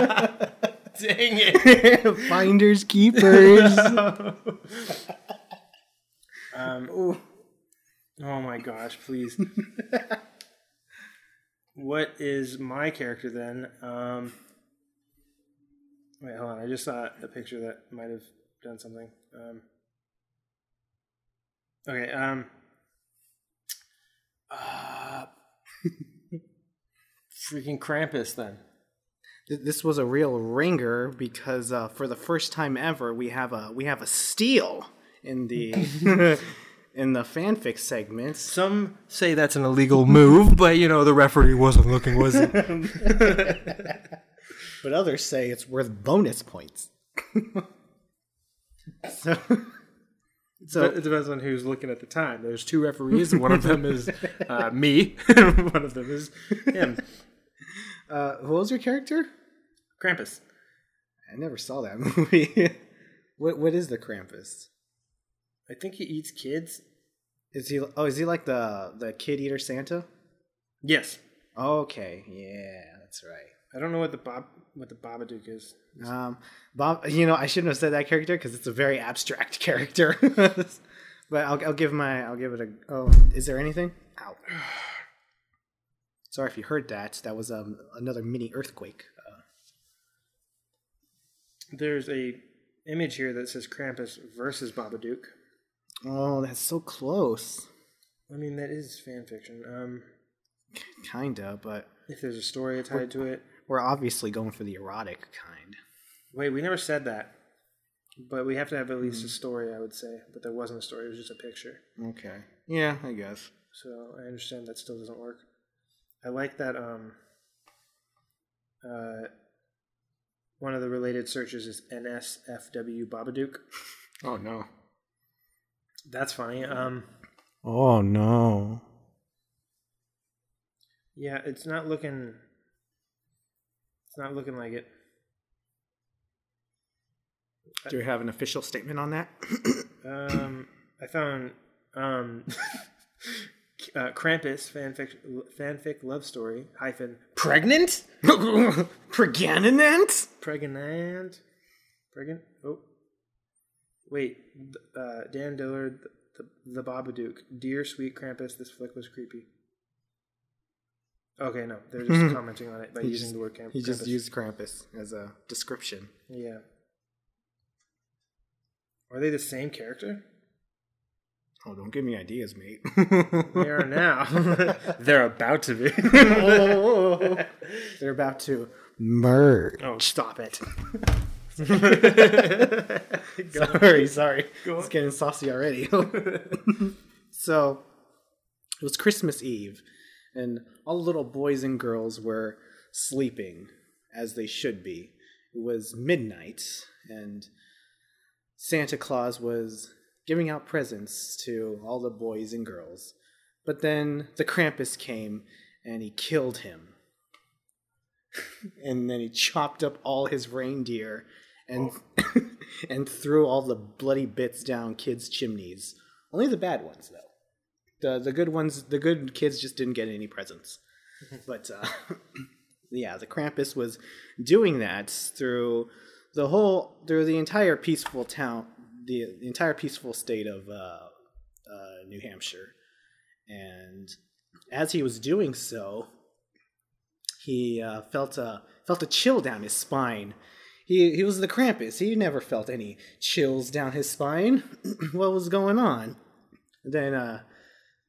it! Finders keepers. um, Ooh. Oh my gosh! Please. what is my character then? Um, wait, hold on. I just saw a picture that might have done something. Um, okay. Um. Uh, freaking Krampus then. This was a real ringer because uh, for the first time ever, we have a we have a steal in the in the fanfic segments. Some say that's an illegal move, but you know the referee wasn't looking, was he? But others say it's worth bonus points. so, So it depends on who's looking at the time. There's two referees. One of them is uh, me. One of them is him. uh, who was your character? Krampus. I never saw that movie. what what is the Krampus? I think he eats kids. Is he? Oh, is he like the the kid eater Santa? Yes. Okay, yeah, that's right. I don't know what the Bob what the Babadook is. Um, Bob, you know, I shouldn't have said that character because it's a very abstract character. but I'll, I'll give my, I'll give it a. Oh, is there anything? Ow. Sorry if you heard that. That was um, another mini earthquake. Uh, There's a image here that says Krampus versus Babadook. Oh, that's so close. I mean, that is fan fiction. Um, Kinda, but if there's a story tied to it, we're obviously going for the erotic kind. wait, we never said that. But we have to have at least a story, I would say. But there wasn't a story; it was just a picture. Okay. Yeah, I guess. So I understand that still doesn't work. I like that. Um, uh, one of the related searches is NSFW Babadook. Oh no. That's funny. Um, Oh no. yeah, it's not looking. It's not looking like it. Do we have an official statement on that? Um, I found um, uh, Krampus fanfic fanfic love story hyphen pregnant Pregnant? pregnant pregnant oh wait uh, Dan Dillard the, the Babadook dear sweet Krampus this flick was creepy okay no they're just commenting on it by He using just- the word Kramp- He just used Krampus as a description. yeah are they the same character Oh, don't give me ideas, mate. they are now they're about to be They're about to merge. Oh, stop it. sorry, sorry. It's getting saucy already. so it was Christmas Eve, and all the little boys and girls were sleeping as they should be. It was midnight, and Santa Claus was giving out presents to all the boys and girls. But then the Krampus came and he killed him. and then he chopped up all his reindeer and and threw all the bloody bits down kids' chimneys. Only the bad ones though. The the good ones, the good kids just didn't get any presents. but uh, yeah, the Krampus was doing that through the whole through the entire peaceful town, the, the entire peaceful state of uh, uh, New Hampshire, and as he was doing so, he uh, felt a felt a chill down his spine. He he was the Krampus. He never felt any chills down his spine. what was going on? Then uh,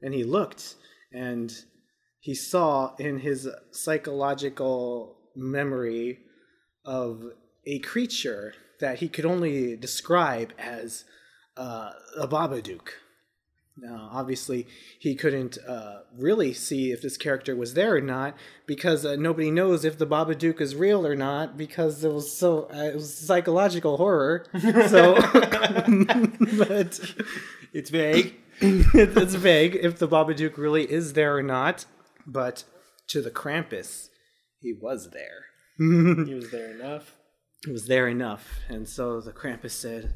then he looked and he saw in his psychological memory of a creature that he could only describe as uh, a Babadook. Now, obviously, he couldn't uh, really see if this character was there or not because uh, nobody knows if the Babadook is real or not because it was so uh, it was psychological horror. So, but It's vague. it's vague if the Babadook really is there or not. But to the Krampus, he was there. he was there enough. He was there enough, and so the Krampus said,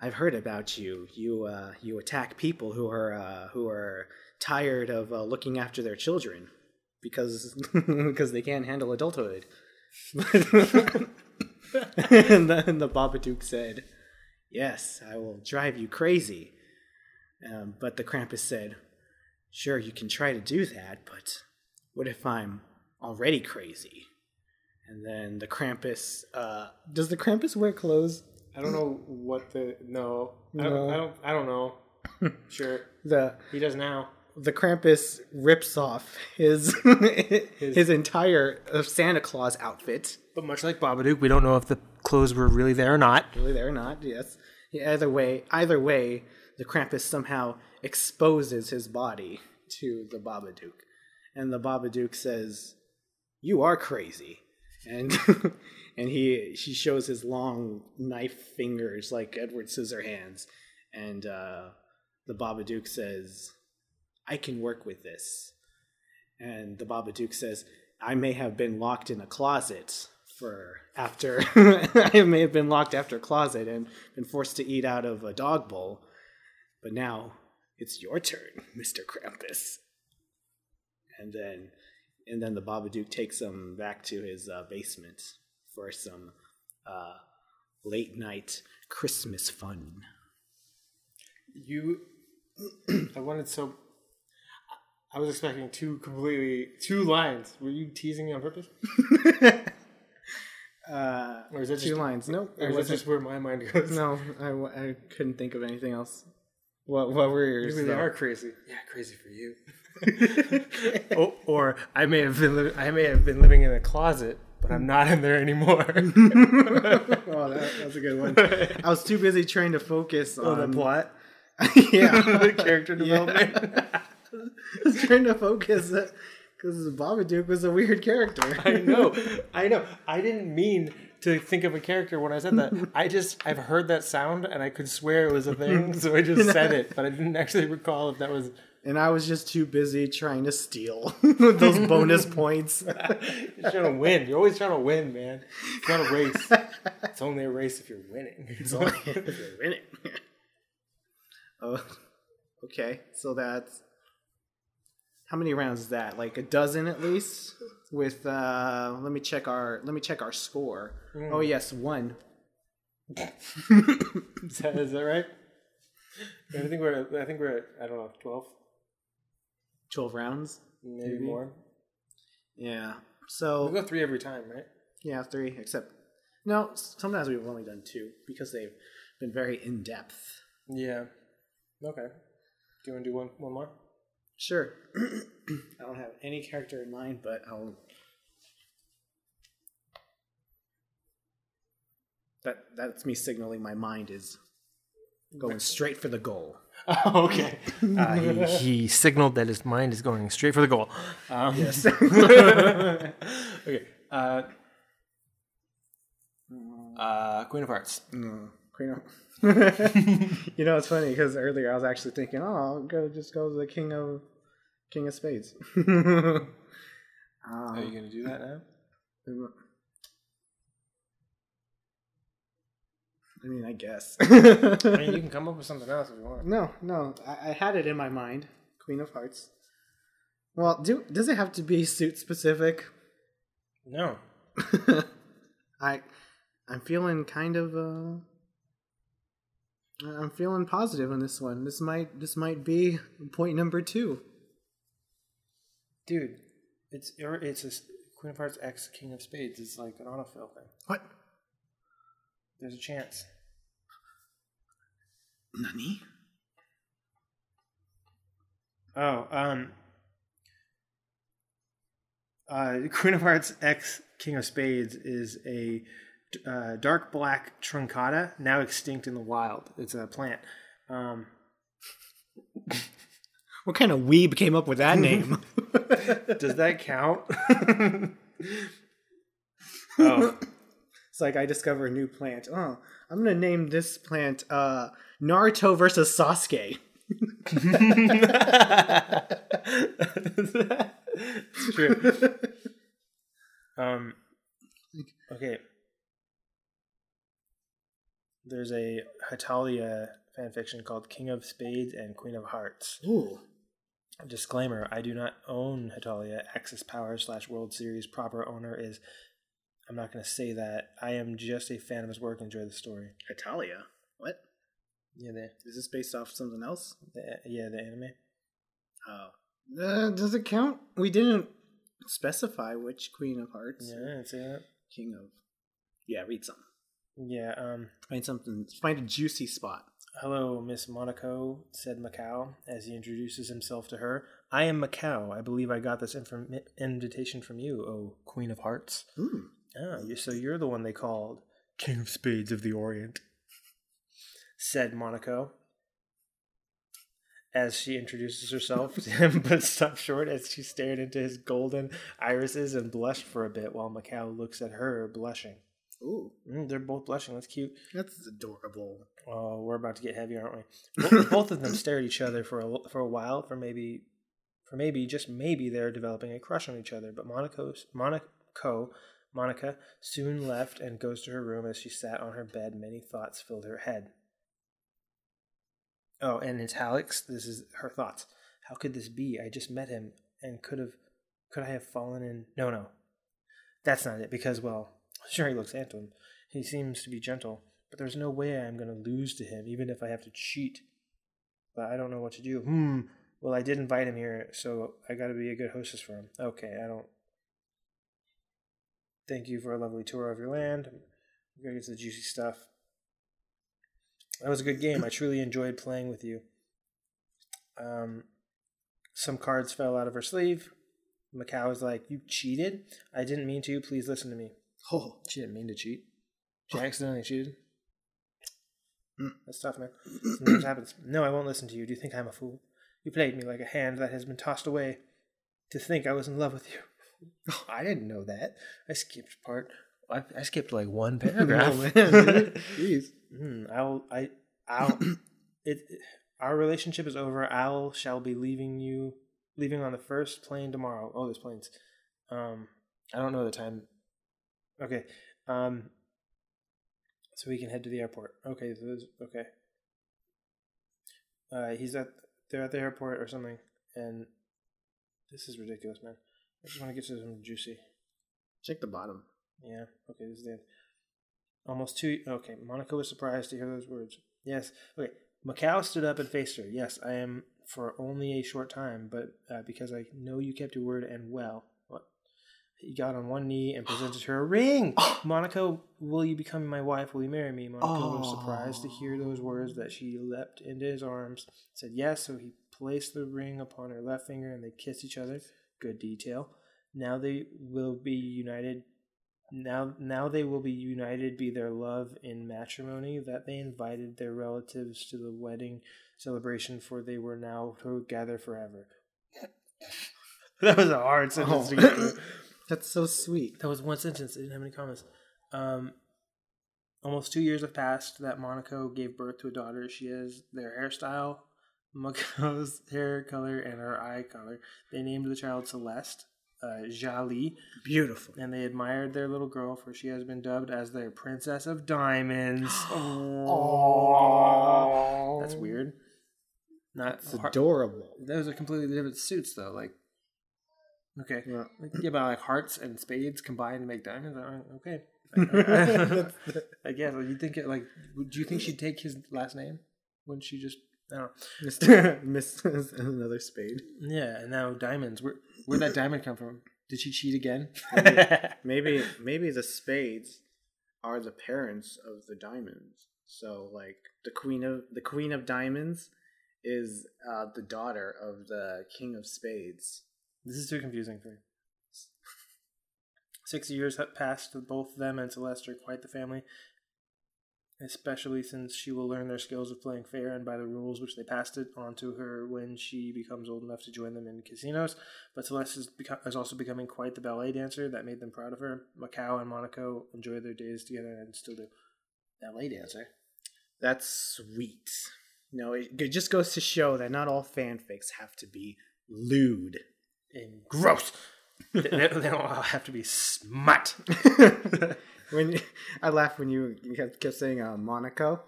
"I've heard about you. You uh, you attack people who are uh, who are tired of uh, looking after their children because because they can't handle adulthood." and then the Babadook said, "Yes, I will drive you crazy." Um, but the Krampus said, "Sure, you can try to do that, but what if I'm already crazy?" And then the Krampus. Uh, does the Krampus wear clothes? I don't know what the no. I, don't, I don't. I don't know. sure, The he does now. the Krampus rips off his his, entire uh, Santa Claus outfit. But much like Babadook, we don't know if the clothes were really there or not. Really, there or not? Yes. Yeah, either way, either way, the Krampus somehow exposes his body to the Babadook, and the Babadook says, "You are crazy," and and he he shows his long knife fingers like Edward Scissorhands, and uh, the Babadook says, "I can work with this," and the Babadook says, "I may have been locked in a closet." for after I may have been locked after a closet and been forced to eat out of a dog bowl. But now it's your turn, Mr. Krampus. And then and then the Babadook takes him back to his uh, basement for some uh, late night Christmas fun. You, I wanted so. I was expecting two completely two lines. Were you teasing me on purpose, Uh, or is that two just lines. Nope. or it is that just where my mind goes? No, I, I couldn't think of anything else. What what were yours? you really though? are crazy. Yeah, crazy for you. or, or I may have been li- I may have been living in a closet, but I'm not in there anymore. oh, that, that's a good one. I was too busy trying to focus on Oh, the plot, yeah, the character development. I was trying to focus uh, because Babadook was a weird character. I know, I know. I didn't mean to think of a character when I said that. I just I've heard that sound and I could swear it was a thing, so I just said it, but I didn't actually recall if that was. And I was just too busy trying to steal those bonus points. You're trying to win. You're always trying to win, man. It's not a race. It's only a race if you're winning. It's only if you're winning. oh, okay. So that's how many rounds is that? Like a dozen at least. With uh, let me check our let me check our score. Oh yes, one. is, that, is that right? I think we're. I think we're at. I don't know, twelve, Twelve rounds. maybe, Maybe. more. Yeah. So we go three every time, right? yeah, three. Except no, sometimes we've only done two because they've been very in depth. Yeah. Okay. Do you want to do one one more? Sure. I don't have any character in mind, but I'll. That that's me signaling my mind is going straight for the goal. Oh, okay. Uh, he, he signaled that his mind is going straight for the goal. Um, Yes. okay. Uh, uh, Queen of Hearts. no, Queen of- you know, it's funny because earlier I was actually thinking, oh, I'll go just go to the king of king of spades. Are you going to do that now? I mean, I guess. I mean, you can come up with something else if you want. No, no, I, I had it in my mind. Queen of Hearts. Well, do does it have to be suit specific? No. I, I'm feeling kind of. uh I'm feeling positive on this one. This might this might be point number two. Dude, it's it's a Queen of Hearts X King of Spades. It's like an autofill thing. What? There's a chance. Nani? Oh, um, uh, Queen of Hearts X King of Spades is a uh, dark black truncata, now extinct in the wild. It's a plant. Um, What kind of weeb came up with that name? does that count? oh, it's like I discover a new plant. Oh, I'm gonna name this plant uh, Naruto versus Sasuke. it's true. Um, okay. There's a Hetalia fanfiction called King of Spades and Queen of Hearts. Ooh. Disclaimer: I do not own Hetalia. Axis Power slash World Series proper owner is. I'm not going to say that. I am just a fan of his work. And enjoy the story. Hetalia. What? Yeah, the, Is this based off something else? the yeah the anime. Oh. Uh, does it count? We didn't specify which Queen of Hearts. Yeah, I didn't say that. King of. Yeah, read something. Yeah. Um. Find something. Find a juicy spot. Hello, Miss Monaco, said Macau as he introduces himself to her. I am Macau. I believe I got this inform- invitation from you, oh Queen of Hearts. Hmm. Ah, you, so you're the one they called King of Spades of the Orient, said Monaco. As she introduces herself to him, but stopped short as she stared into his golden irises and blushed for a bit while Macau looks at her, blushing. Ooh, Mm, they're both blushing. That's cute. that's adorable. Oh, we're about to get heavy, aren't we? Both, both of them stare at each other for a, for a while, for maybe, for maybe just maybe they're developing a crush on each other. But Monaco's Monaco Monica soon left and goes to her room as she sat on her bed. Many thoughts filled her head. Oh, and italics. This is her thoughts. How could this be? I just met him and could have, could I have fallen in? No, no, that's not it. Because well, sure he looks handsome. He seems to be gentle, but there's no way I'm going to lose to him, even if I have to cheat. But I don't know what to do. Hmm. Well, I did invite him here, so I got to be a good hostess for him. Okay, I don't. Thank you for a lovely tour of your land. We're gonna get to the juicy stuff. That was a good game. I truly enjoyed playing with you. Um, some cards fell out of her sleeve. Macau was like, "You cheated. I didn't mean to. Please listen to me." Oh, She didn't mean to cheat. She accidentally cheated. Mm. That's tough, man. Sometimes happens. No, I won't listen to you. Do you think I'm a fool? You played me like a hand that has been tossed away. To think I was in love with you. I didn't know that. I skipped part. I, I skipped like one paragraph. man, dude. Jeez. Mm, I'll. I. I'll. it, it. Our relationship is over. Al shall be leaving you, leaving on the first plane tomorrow. Oh, there's planes. Um, I don't know the time. Okay. Um. So we can head to the airport. Okay. So okay. Uh, he's at. They're at the airport or something, and this is ridiculous, man. I just want to get to some juicy. Check the bottom. Yeah. Okay. This is the end. Almost two. Okay. Monica was surprised to hear those words. Yes. Okay. Macau stood up and faced her. Yes, I am for only a short time, but uh, because I know you kept your word and well. What? He got on one knee and presented her a ring. Monica, will you become my wife? Will you marry me? Monica was surprised to hear those words that she leapt into his arms, said yes, so he placed the ring upon her left finger and they kissed each other. Good detail. Now they will be united now now they will be united be their love in matrimony that they invited their relatives to the wedding celebration for they were now together forever that was a hard sentence to get. That's so sweet. that was one sentence it didn't have any comments um almost two years have passed that monaco gave birth to a daughter she has their hairstyle Mako's hair color and her eye color they named the child celeste uh, Jali, Beautiful. and they admired their little girl, for she has been dubbed as their Princess of Diamonds. Oh, That's weird. Not It's har- adorable. Those are completely different suits, though. Like, okay, Yeah. Yeah, but like hearts and spades combined to make diamonds. Okay, I guess. Like, you think it like? Do you think she'd take his last name? Wouldn't she just? I don't know. Mr. Miss another spade. Yeah, and now diamonds. Where where'd that diamond come from? Did she cheat again? Maybe maybe the spades are the parents of the diamonds. So like the queen of the queen of diamonds is uh, the daughter of the king of spades. This is too confusing for me. Six years have passed. Both them and Celeste are quite the family, especially since she will learn their skills of playing fair and by the rules which they passed it on to her when she becomes old enough to join them in casinos. But Celeste is, beco- is also becoming quite the ballet dancer that made them proud of her. Macau and Monaco enjoy their days together and still do. Ballet dancer? That's sweet. No, it, it just goes to show that not all fanfics have to be lewd. And gross! they, they don't all have to be smut. when I laughed when you, kept, kept saying uh, Monaco,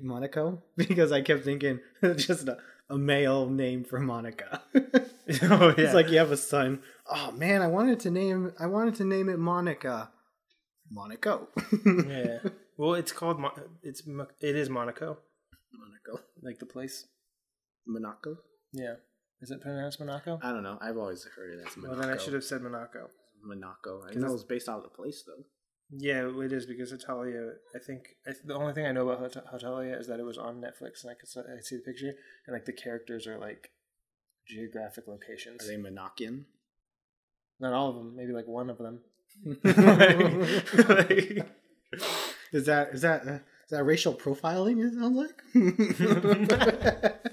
Monaco, because I kept thinking just a, a male name for Monica. oh, yeah. It's like you have a son. Oh man, I wanted to name I wanted to name it Monica. Monaco. yeah. Well, it's called it's it is Monaco, Monaco. like the place. Monaco. Yeah. Is it pronounced Monaco? I don't know. I've always heard it as Monaco. Well, then I should have said Monaco. Monaco. I know it was based out of the place though. Yeah, it is because Hetalia. I think I, the only thing I know about Hot- Hetalia is that it was on Netflix, and I could s- I see the picture, and like the characters are like geographic locations. Are they Monacian? Not all of them. Maybe like one of them. is that is that uh, is that racial profiling? It sounds like.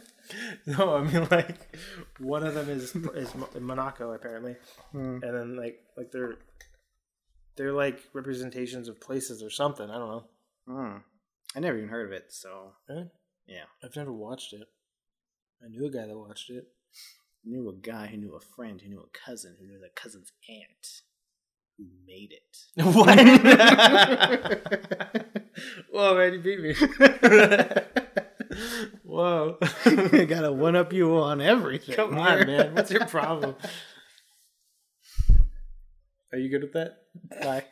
no, I mean like one of them is is Monaco apparently, Hmm. and then like like they're they're like representations of places or something. I don't know. Hmm. I never even heard of it. So Really? yeah, I've never watched it. I knew a guy that watched it. knew a guy who knew a friend who knew a cousin who knew the cousin's aunt. who made it. What? Whoa, man, you beat me. Whoa. I gotta one up you on everything. Come on, man. What's your problem? Are you good with that? Bye.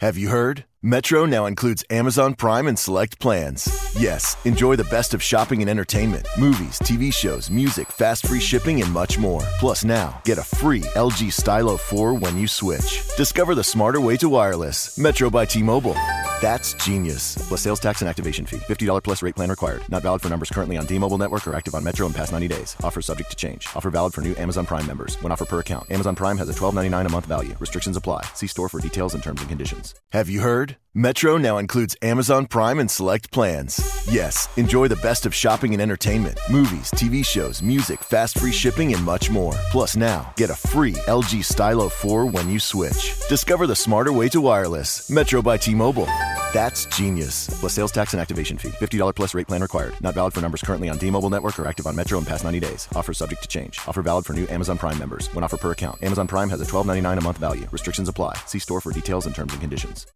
Have you heard? Metro now includes Amazon Prime and select plans. Yes, enjoy the best of shopping and entertainment, movies, TV shows, music, fast free shipping, and much more. Plus, now get a free LG Stylo 4 when you switch. Discover the smarter way to wireless. Metro by T Mobile. That's genius. Plus sales tax and activation fee. $50 plus rate plan required. Not valid for numbers currently on T-Mobile network or active on Metro in past 90 days. Offer subject to change. Offer valid for new Amazon Prime members. When offer per account. Amazon Prime has a $12.99 a month value. Restrictions apply. See store for details and terms and conditions. Have you heard? Metro now includes Amazon Prime and select plans. Yes, enjoy the best of shopping and entertainment, movies, TV shows, music, fast free shipping, and much more. Plus, now get a free LG Stylo 4 when you switch. Discover the smarter way to wireless. Metro by T-Mobile. That's genius. Plus sales tax and activation fee. $50 plus rate plan required. Not valid for numbers currently on T-Mobile network or active on Metro in past 90 days. Offer subject to change. Offer valid for new Amazon Prime members. When offer per account. Amazon Prime has a $12.99 a month value. Restrictions apply. See store for details and terms and conditions.